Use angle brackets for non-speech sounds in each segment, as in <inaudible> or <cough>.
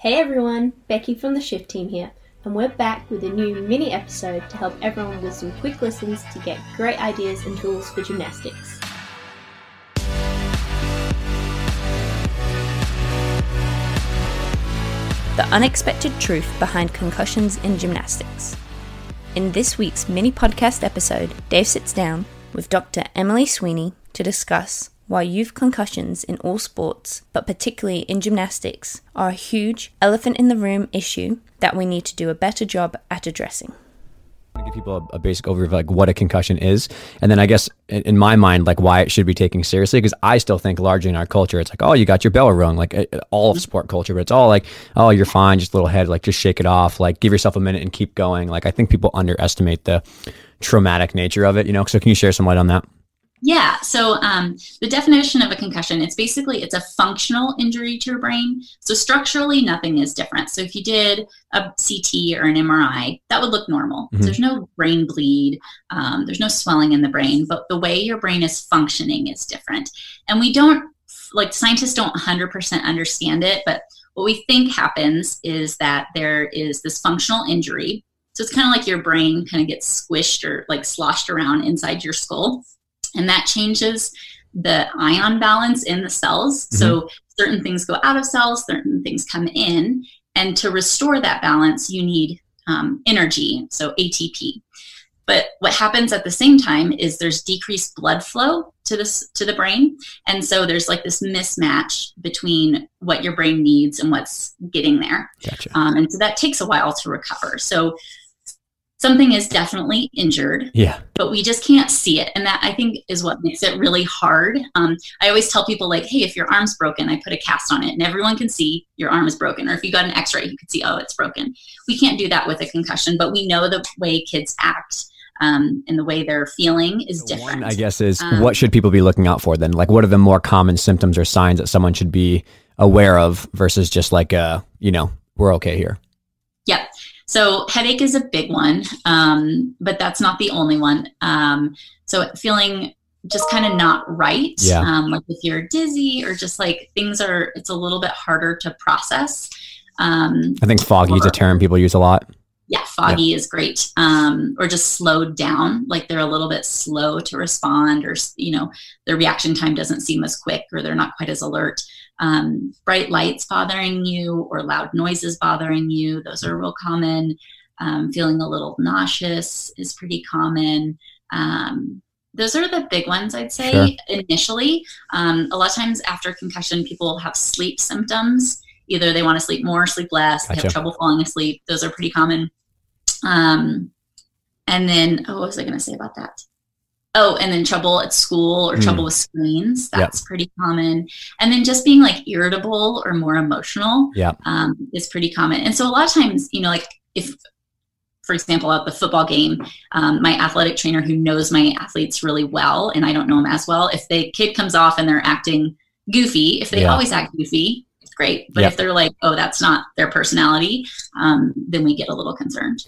Hey everyone, Becky from the Shift Team here, and we're back with a new mini episode to help everyone with some quick listens to get great ideas and tools for gymnastics. The unexpected truth behind concussions in gymnastics. In this week's mini podcast episode, Dave sits down with Dr. Emily Sweeney to discuss why youth concussions in all sports, but particularly in gymnastics, are a huge elephant in the room issue that we need to do a better job at addressing. Give people a, a, basic overview of like what a concussion is, and then I guess in, in my mind, like why it should be taken seriously. Because I still think largely in our culture, it's like, oh, you got your bell rung, like all of mm-hmm. sport culture, but it's all like, oh, you're fine, just a little head, like just shake it off, like give yourself a minute and keep going. Like I think people underestimate the traumatic nature of it. You know, so can you share some light on that? Yeah. So um, the definition of a concussion, it's basically it's a functional injury to your brain. So structurally, nothing is different. So if you did a CT or an MRI, that would look normal. Mm-hmm. There's no brain bleed. Um, there's no swelling in the brain, but the way your brain is functioning is different. And we don't like scientists don't 100% understand it, but what we think happens is that there is this functional injury. So it's kind of like your brain kind of gets squished or like sloshed around inside your skull and that changes the ion balance in the cells. Mm-hmm. So certain things go out of cells, certain things come in. And to restore that balance, you need um, energy, so ATP. But what happens at the same time is there's decreased blood flow to this to the brain, and so there's like this mismatch between what your brain needs and what's getting there. Gotcha. Um, and so that takes a while to recover. So something is definitely injured. Yeah. But we just can't see it. And that I think is what makes it really hard. Um, I always tell people, like, hey, if your arm's broken, I put a cast on it and everyone can see your arm is broken. Or if you got an x ray, you can see, oh, it's broken. We can't do that with a concussion, but we know the way kids act. Um, and the way they're feeling is different. One, I guess, is um, what should people be looking out for then? Like, what are the more common symptoms or signs that someone should be aware of versus just like, uh, you know, we're okay here? Yep. So headache is a big one, um, but that's not the only one. Um, so feeling just kind of not right, yeah. um, like if you're dizzy or just like things are, it's a little bit harder to process. Um, I think foggy is a term people use a lot. Yeah, foggy yeah. is great. Um, or just slowed down, like they're a little bit slow to respond, or you know, their reaction time doesn't seem as quick, or they're not quite as alert um, bright lights bothering you or loud noises bothering you. Those are real common. Um, feeling a little nauseous is pretty common. Um, those are the big ones, I'd say, sure. initially. Um, a lot of times after concussion, people have sleep symptoms. Either they want to sleep more, sleep less, gotcha. they have trouble falling asleep. Those are pretty common. Um, and then, oh, what was I going to say about that? Oh, and then trouble at school or mm. trouble with screens. That's yep. pretty common. And then just being like irritable or more emotional yeah. um, is pretty common. And so a lot of times, you know, like if, for example, at the football game, um, my athletic trainer who knows my athletes really well, and I don't know them as well, if the kid comes off and they're acting goofy, if they yeah. always act goofy, it's great. But yep. if they're like, oh, that's not their personality, um, then we get a little concerned.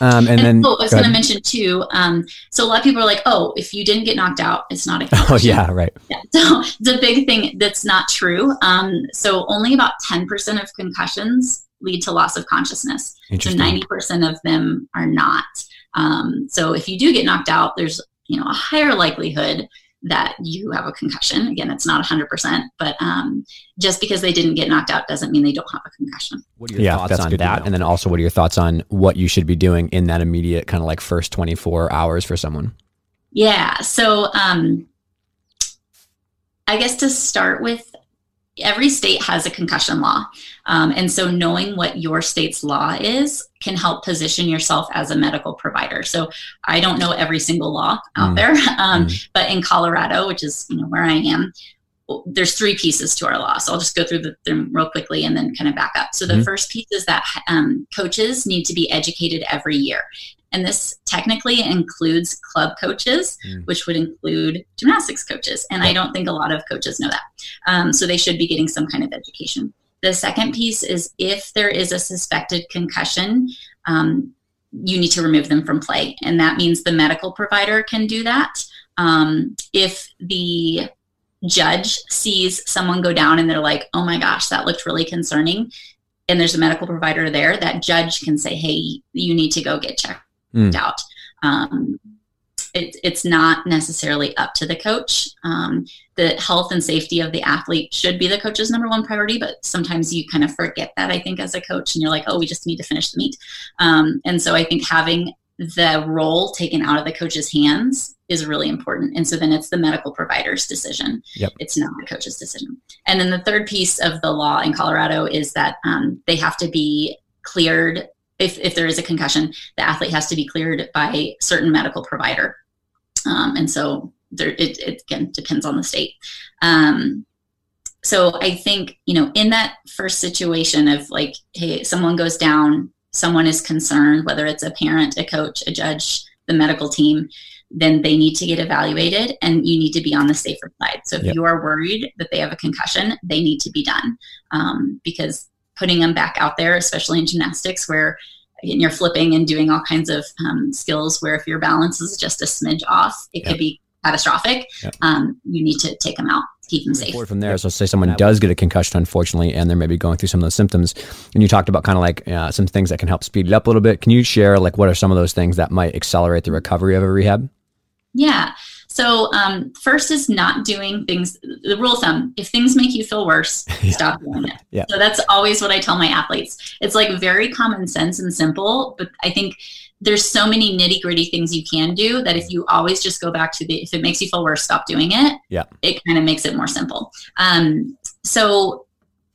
Um, and, and, then oh, I was going to mention too. Um, so a lot of people are like, "Oh, if you didn't get knocked out, it's not a concussion." <laughs> Oh yeah, right. <laughs> Yeah. So it's a big thing that's not true. Um, so only about ten percent of concussions lead to loss of consciousness. So ninety percent of them are not. Um, so if you do get knocked out, there's you know a higher likelihood that you have a concussion. Again, it's not 100%, but um, just because they didn't get knocked out doesn't mean they don't have a concussion. What are your yeah, thoughts on that? And then also, what are your thoughts on what you should be doing in that immediate kind of like first 24 hours for someone? Yeah. So, um, I guess to start with, every state has a concussion law. Um, and so knowing what your state's law is can help position yourself as a medical provider. So I don't know every single law out mm. there, <laughs> um, mm. but in Colorado, which is you know where I am, there's three pieces to our law. So I'll just go through the, them real quickly and then kind of back up. So the mm first piece is that um, coaches need to be educated every year. And this technically includes club coaches, mm. which would include gymnastics coaches. And I don't think a lot of coaches know that. Um, so they should be getting some kind of education. The second piece is if there is a suspected concussion, um, you need to remove them from play. And that means the medical provider can do that. Um, if the judge sees someone go down and they're like, oh my gosh, that looked really concerning, and there's a medical provider there, that judge can say, hey, you need to go get checked mm. out. Um, it, it's not necessarily up to the coach. Um, the health and safety of the athlete should be the coach's number one priority, but sometimes you kind of forget that, I think, as a coach, and you're like, oh, we just need to finish the meet. Um, and so I think having the role taken out of the coach's hands is really important. And so then it's the medical provider's decision. Yep. It's not the coach's decision. And then the third piece of the law in Colorado is that um, they have to be cleared. If, if there is a concussion, the athlete has to be cleared by a certain medical provider. Um, and so there, it, it, again depends on the state. Um, so I think, you know, in that first situation of like, hey, someone goes down, someone is concerned, whether it's a parent, a coach, a judge, the medical team, then they need to get evaluated and you need to be on the safer side. So if yep. you are worried that they have a concussion, they need to be done um, because putting them back out there, especially in gymnastics where you're flipping and doing all kinds of um, skills where if your balance is just a smidge off, it yep. could be catastrophic. Yep. Um, you need to take them out keep them safe. Forward from there, so say someone does get a concussion, unfortunately, and they're maybe going through some of those symptoms, and you talked about kind of like uh, some things that can help speed it up a little bit. Can you share like what are some of those things that might accelerate the recovery of a rehab? Yeah. So um, first is not doing things. The rule of thumb: if things make you feel worse, <laughs> yeah. stop doing it. Yeah. So that's always what I tell my athletes. It's like very common sense and simple, but I think there's so many nitty gritty things you can do that if you always just go back to the if it makes you feel worse, stop doing it. Yeah. It kind of makes it more simple. Um, so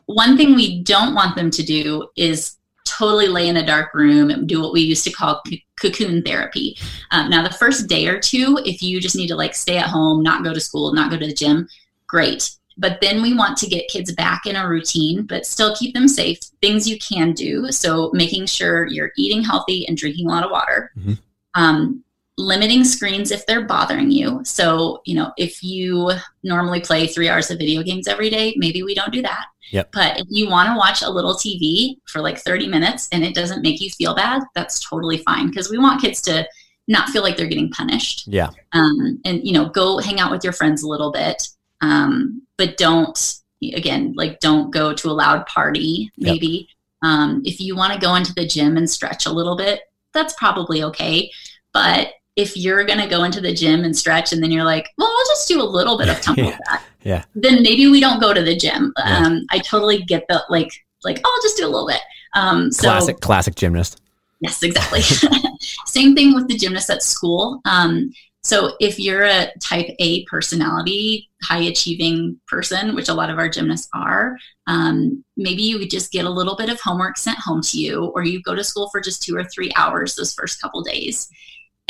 one thing we don't want them to do is totally lay in a dark room and do what we used to call cocoon therapy. Um, now, the first day or two, if you just need to like stay at home, not go to school, not go to the gym, great. But then we want to get kids back in a routine, but still keep them safe. Things you can do. So, making sure you're eating healthy and drinking a lot of water. Mm-hmm. Um, limiting screens if they're bothering you. So, you know, if you normally play three hours of video games every day, maybe we don't do that. Yep. But if you want to watch a little TV for like 30 minutes and it doesn't make you feel bad, that's totally fine because we want kids to not feel like they're getting punished. Yeah. Um, and, you know, go hang out with your friends a little bit. Um, but don't, again, like don't go to a loud party, maybe. Yep. Um, if you want to go into the gym and stretch a little bit, that's probably okay. But if you're going to go into the gym and stretch and then you're like, well, I'll just do a little bit of <laughs> tumble yeah. yeah. Then maybe we don't go to the gym. Yeah. Um, I totally get the like, like, oh, I'll just do a little bit. Um, so, classic, classic gymnast. Yes, exactly. <laughs> <laughs> Same thing with the gymnast at school. Um, so if you're a type A personality, high achieving person, which a lot of our gymnasts are, um, maybe you would just get a little bit of homework sent home to you, or you go to school for just two or three hours those first couple days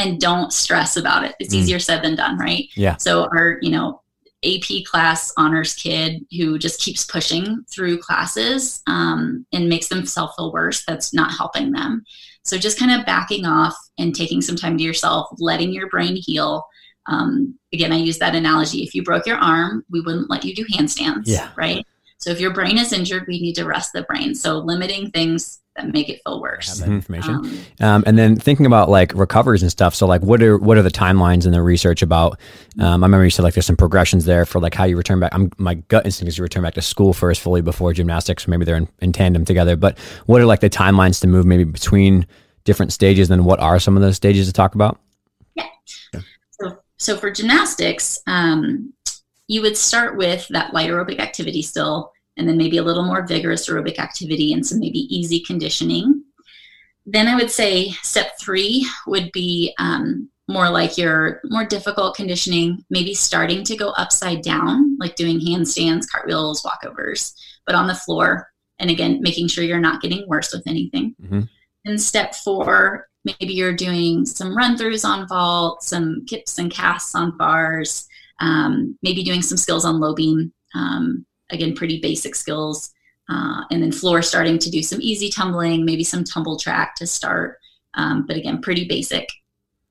and don't stress about it. It's mm. easier said than done, right? Yeah. So our, you know, AP class honors kid who just keeps pushing through classes um, and makes themselves feel worse, that's not helping them. So just kind of backing off and taking some time to yourself, letting your brain heal. Um, again, I use that analogy. If you broke your arm, we wouldn't let you do handstands, yeah. right? So if your brain is injured, we need to rest the brain. So limiting things that make it feel worse. Have that information. Um, um, and then thinking about like recoveries and stuff. So like, what are what are the timelines in the research about? Um, I remember you said like there's some progressions there for like how you return back. I'm, my gut instinct is you return back to school first, fully before gymnastics. Maybe they're in, in tandem together. But what are like the timelines to move maybe between different stages? Then what are some of those stages to talk about? Yeah. yeah. So so for gymnastics, um, you would start with that light aerobic activity still and then maybe a little more vigorous aerobic activity and some maybe easy conditioning. Then I would say step three would be um, more like your more difficult conditioning, maybe starting to go upside down, like doing handstands, cartwheels, walkovers, but on the floor. And again, making sure you're not getting worse with anything. Mm-hmm. And step four, maybe you're doing some run throughs on vault, some kips and casts on bars, um, maybe doing some skills on low beam. Um, again, pretty basic skills. Uh, and then floor starting to do some easy tumbling, maybe some tumble track to start. Um, but again, pretty basic.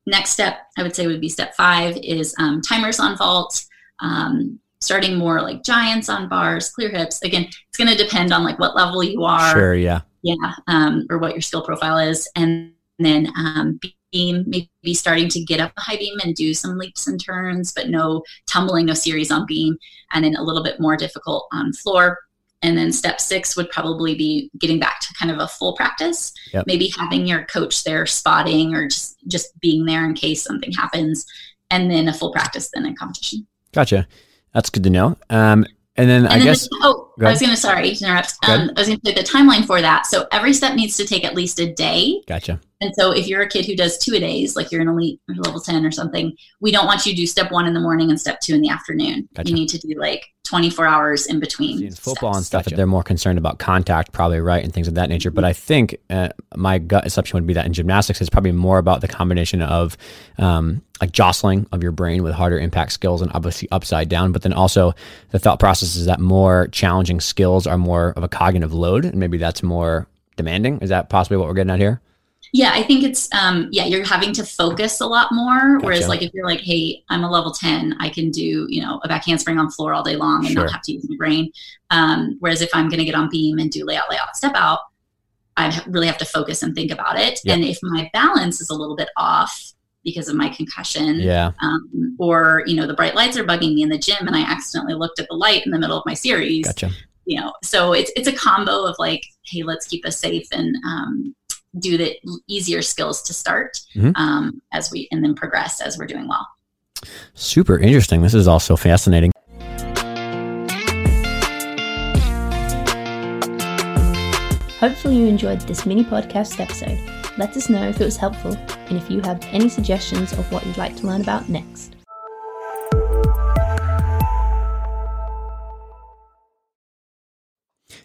Next step, I would say, would be step five is um, timers on vault, um, starting more like giants on bars, clear hips. Again, it's going to depend on like what level you are. Sure, yeah. Yeah, um, or what your skill profile is. And then um, beam, maybe starting to get up a high beam and do some leaps and turns, but no tumbling, no series on beam, and then a little bit more difficult on floor. And then step six would probably be getting back to kind of a full practice. Yep. Maybe having your coach there spotting or just just being there in case something happens, and then a full practice then a competition. Gotcha. That's good to know. Um, and then And I then guess the, oh, Go I was going to sorry to interrupt. Go Um, I was going to say the timeline for that. So every step needs to take at least a day. gotcha. And so if you're a kid who does two a days, like you're an elite or level 10 or something, we don't want you to do step one in the morning and step two in the afternoon. Gotcha. You need to do like 24 hours in between. in football and stuff, stuff, they're more concerned about contact, probably right, and things of that nature. But I think uh, my gut assumption would be that in gymnastics, it's probably more about the combination of um, like jostling of your brain with harder impact skills and obviously upside down. But then also the thought process is that more challenging skills are more of a cognitive load, and maybe that's more demanding. Is that possibly what we're getting at here? Yeah, I think it's um yeah, you're having to focus a lot more. Whereas like if you're like, hey, I'm a level 10, I can do, you know, a back handspring on floor all day long and Sure. not have to use my brain. Um, whereas if I'm gonna get on beam and do layout, layout, step out, I really have to focus and think about it. And if my balance is a little bit off because of my concussion, Yeah, um, or you know, the bright lights are bugging me in the gym and I accidentally looked at the light in the middle of my series, gotcha. you know so it's it's a combo of like hey let's keep us safe and um, do the easier skills to start Mhm. um, as we and then progress as we're doing well Super interesting. This is also fascinating. Hopefully, you enjoyed this mini podcast episode. Let us know if it was helpful and if you have any suggestions of what you'd like to learn about next.